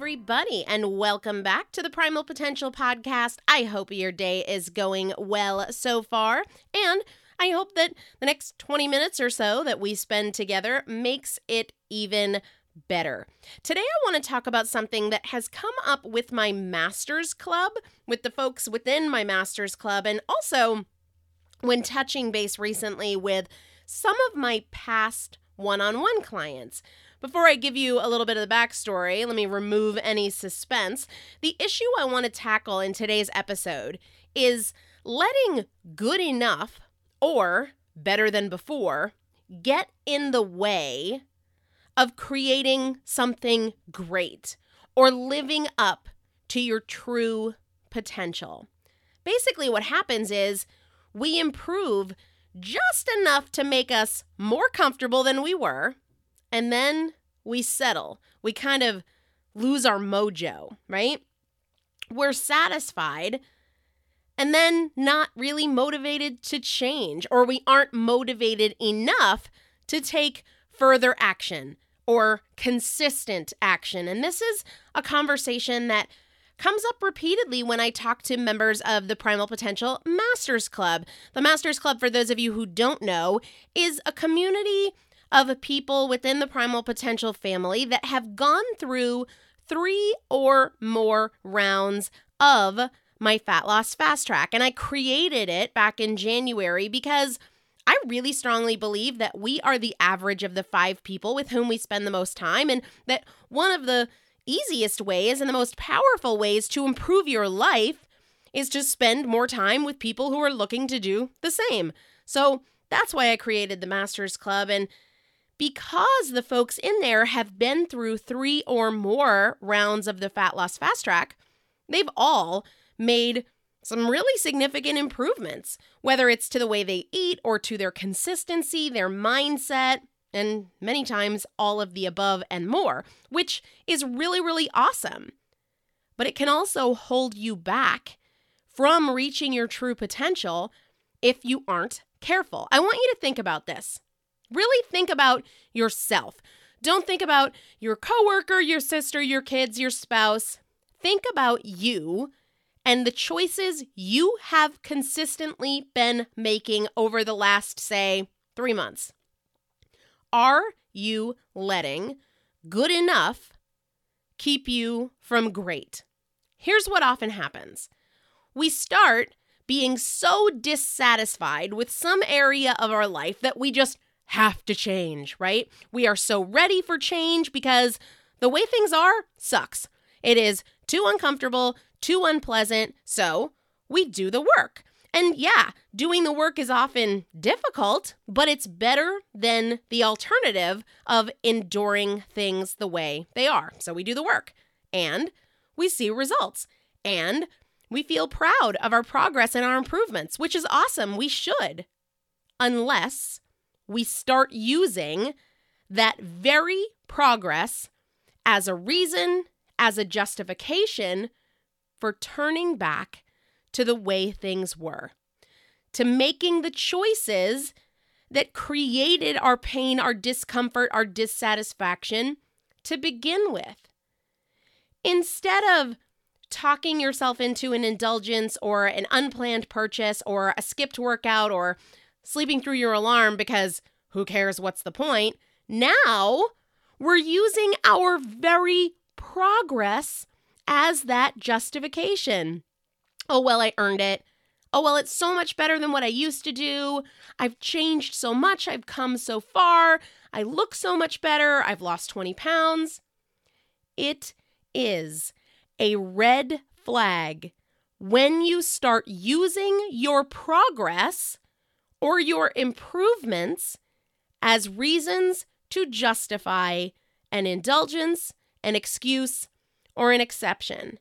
Everybody, and welcome back to the Primal Potential Podcast. I hope your day is going well so far, and I hope that the next 20 minutes or so that we spend together makes it even better. Today, I want to talk about something that has come up with my master's club, with the folks within my master's club, and also when touching base recently with some of my past one on one clients. Before I give you a little bit of the backstory, let me remove any suspense. The issue I want to tackle in today's episode is letting good enough or better than before get in the way of creating something great or living up to your true potential. Basically, what happens is we improve just enough to make us more comfortable than we were, and then we settle. We kind of lose our mojo, right? We're satisfied and then not really motivated to change, or we aren't motivated enough to take further action or consistent action. And this is a conversation that comes up repeatedly when I talk to members of the Primal Potential Masters Club. The Masters Club, for those of you who don't know, is a community of people within the Primal Potential family that have gone through three or more rounds of my fat loss fast track. And I created it back in January because I really strongly believe that we are the average of the five people with whom we spend the most time, and that one of the easiest ways and the most powerful ways to improve your life is to spend more time with people who are looking to do the same. So that's why I created the Masters Club. And because the folks in there have been through three or more rounds of the Fat Loss Fast Track, they've all made some really significant improvements, whether it's to the way they eat or to their consistency, their mindset, and many times all of the above and more, which is really, really awesome. But it can also hold you back from reaching your true potential if you aren't careful. I want you to think about this. Really think about yourself. Don't think about your coworker, your sister, your kids, your spouse. Think about you and the choices you have consistently been making over the last, say, three months. Are you letting good enough keep you from great? Here's what often happens we start being so dissatisfied with some area of our life that we just have to change, right? We are so ready for change because the way things are sucks. It is too uncomfortable, too unpleasant, so we do the work. And yeah, doing the work is often difficult, but it's better than the alternative of enduring things the way they are. So we do the work and we see results and we feel proud of our progress and our improvements, which is awesome. We should, unless we start using that very progress as a reason, as a justification for turning back to the way things were, to making the choices that created our pain, our discomfort, our dissatisfaction to begin with. Instead of talking yourself into an indulgence or an unplanned purchase or a skipped workout or sleeping through your alarm because who cares what's the point, now we're using our very progress as that justification. Oh, well, I earned it. Oh, well, it's so much better than what I used to do. I've changed so much. I've come so far. I look so much better. I've lost 20 pounds. It is a red flag when you start using your progress or your improvements as reasons to justify an indulgence, an excuse, or an exception.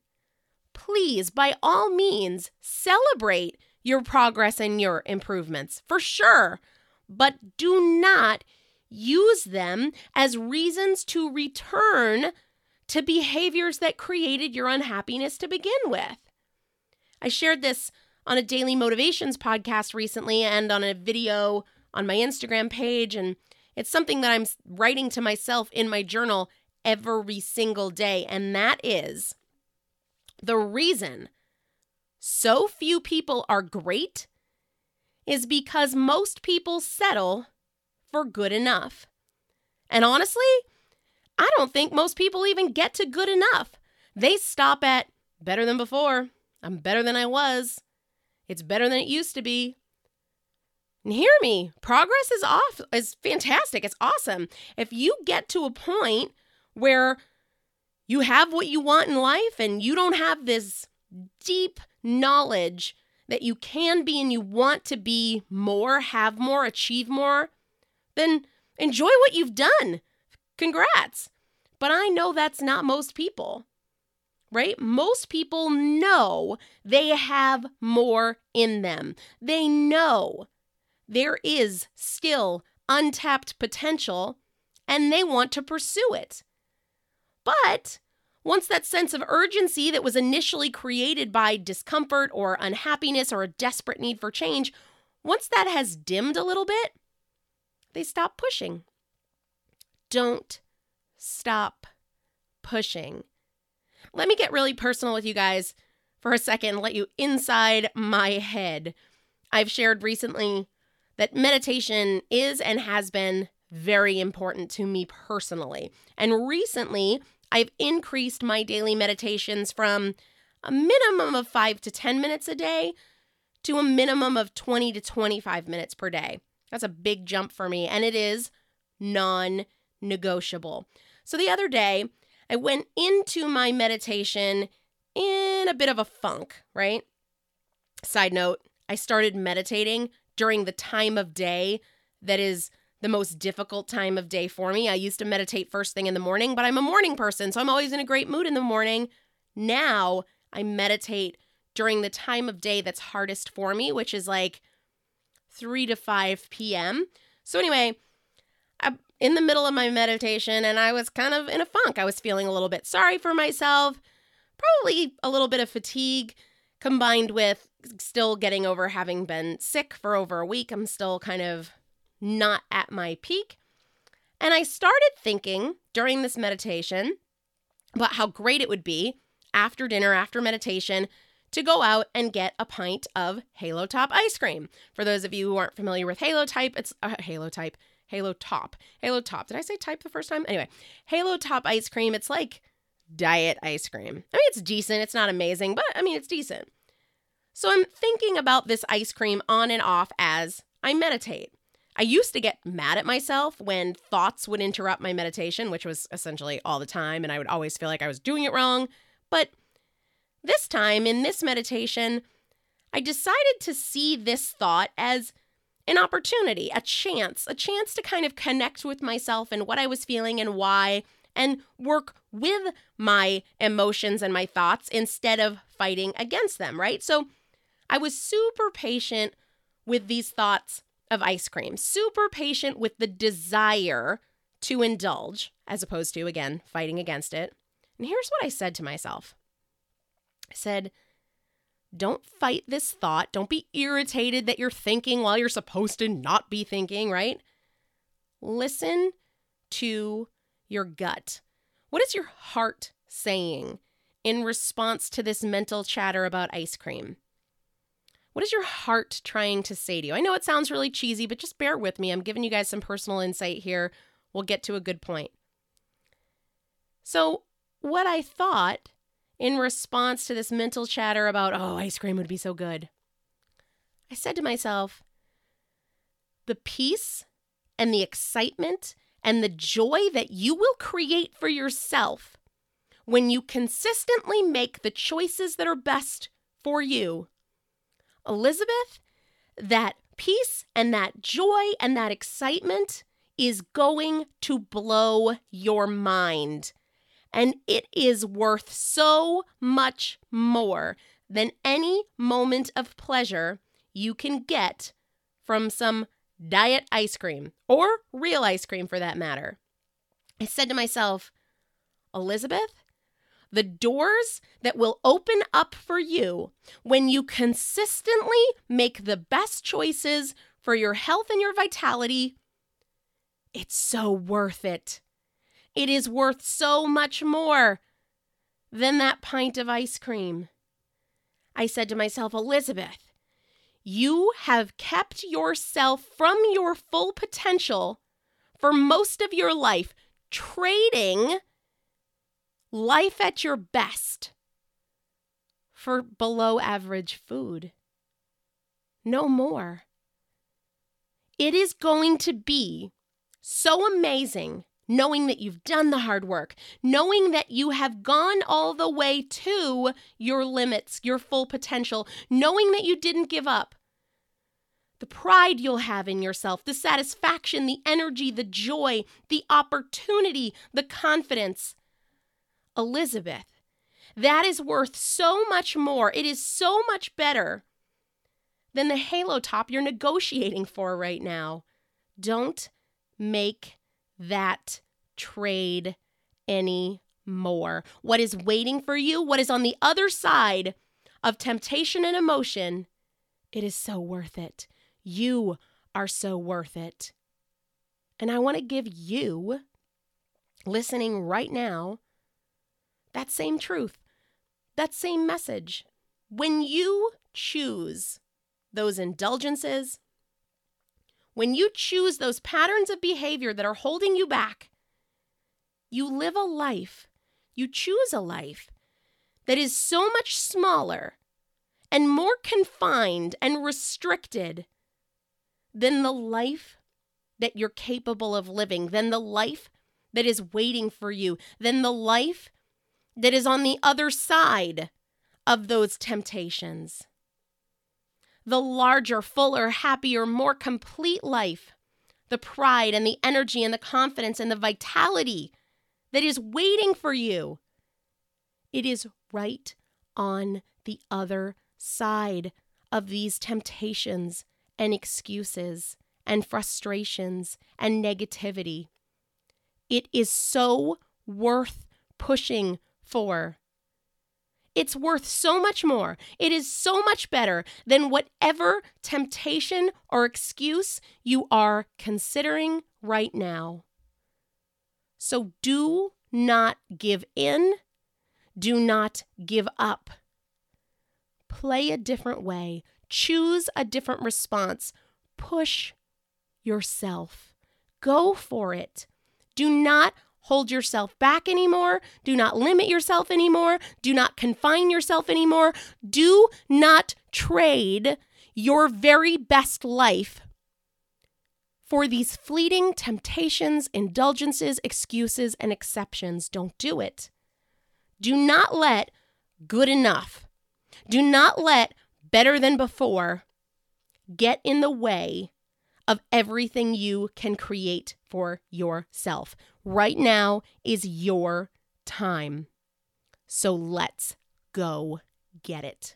Please, by all means, celebrate your progress and your improvements for sure, but do not use them as reasons to return to behaviors that created your unhappiness to begin with. I shared this on a daily motivations podcast recently and on a video on my Instagram page, and it's something that I'm writing to myself in my journal every single day. And that is the reason so few people are great is because most people settle for good enough. And honestly, I don't think most people even get to good enough. They stop at better than before. I'm better than I was. It's better than it used to be. And hear me, progress is off is fantastic. It's awesome. If you get to a point where you have what you want in life and you don't have this deep knowledge that you can be and you want to be more, have more, achieve more, then enjoy what you've done. Congrats. But I know that's not most people, right? Most people know they have more in them. They know there is still untapped potential and they want to pursue it. But once that sense of urgency that was initially created by discomfort or unhappiness or a desperate need for change, once that has dimmed a little bit, they stop pushing. Don't stop pushing. Let me get really personal with you guys for a second and let you inside my head. I've shared recently that meditation is and has been very important to me personally. And recently, I've increased my daily meditations from a minimum of five to 10 minutes a day to a minimum of 20 to 25 minutes per day. That's a big jump for me, and it is non negotiable. So the other day, I went into my meditation in a bit of a funk, right? Side note, I started meditating during the time of day that is the most difficult time of day for me. I used to meditate first thing in the morning, but I'm a morning person, so I'm always in a great mood in the morning. Now I meditate during the time of day that's hardest for me, which is like 3 to 5 p.m. So, anyway, I'm in the middle of my meditation and I was kind of in a funk. I was feeling a little bit sorry for myself, probably a little bit of fatigue combined with still getting over having been sick for over a week. I'm still kind of not at my peak. And I started thinking during this meditation about how great it would be after dinner, after meditation, to go out and get a pint of Halo Top ice cream. For those of you who aren't familiar with Halo Type, it's uh, Halo Type, Halo Top, Halo Top. Did I say type the first time? Anyway, Halo Top ice cream. It's like diet ice cream. I mean, it's decent. It's not amazing, but I mean, it's decent. So I'm thinking about this ice cream on and off as I meditate. I used to get mad at myself when thoughts would interrupt my meditation, which was essentially all the time, and I would always feel like I was doing it wrong. But this time, in this meditation, I decided to see this thought as an opportunity, a chance, a chance to kind of connect with myself and what I was feeling and why, and work with my emotions and my thoughts instead of fighting against them, right? So I was super patient with these thoughts of ice cream, super patient with the desire to indulge, as opposed to, again, fighting against it. And here's what I said to myself I said, don't fight this thought. Don't be irritated that you're thinking while you're supposed to not be thinking, right? Listen to your gut. What is your heart saying in response to this mental chatter about ice cream? What is your heart trying to say to you? I know it sounds really cheesy, but just bear with me. I'm giving you guys some personal insight here. We'll get to a good point. So, what I thought in response to this mental chatter about, oh, ice cream would be so good, I said to myself, the peace and the excitement and the joy that you will create for yourself when you consistently make the choices that are best for you Elizabeth, that peace and that joy and that excitement is going to blow your mind. And it is worth so much more than any moment of pleasure you can get from some diet ice cream or real ice cream for that matter. I said to myself, Elizabeth, the doors that will open up for you when you consistently make the best choices for your health and your vitality, it's so worth it. It is worth so much more than that pint of ice cream. I said to myself, Elizabeth, you have kept yourself from your full potential for most of your life, trading life at your best for below average food. No more. It is going to be so amazing knowing that you've done the hard work, knowing that you have gone all the way to your limits, your full potential, knowing that you didn't give up. The pride you'll have in yourself, the satisfaction, the energy, the joy, the opportunity, the confidence. Elizabeth, that is worth so much more. It is so much better than the halo top you're negotiating for right now. Don't make that trade anymore. What is waiting for you, what is on the other side of temptation and emotion, it is so worth it. You are so worth it. And I want to give you, listening right now, that same truth, that same message. When you choose those indulgences, when you choose those patterns of behavior that are holding you back, you live a life, you choose a life that is so much smaller and more confined and restricted than the life that you're capable of living, than the life that is waiting for you, than the life that is on the other side of those temptations the larger, fuller, happier, more complete life, the pride and the energy and the confidence and the vitality that is waiting for you. It is right on the other side of these temptations and excuses and frustrations and negativity. It is so worth pushing for. It's worth so much more. It is so much better than whatever temptation or excuse you are considering right now. So do not give in. Do not give up. Play a different way. Choose a different response. Push yourself. Go for it. Do not hold yourself back anymore. Do not limit yourself anymore. Do not confine yourself anymore. Do not trade your very best life for these fleeting temptations, indulgences, excuses, and exceptions. Don't do it. Do not let good enough, do not let better than before get in the way of everything you can create for yourself. Right now is your time. So let's go get it.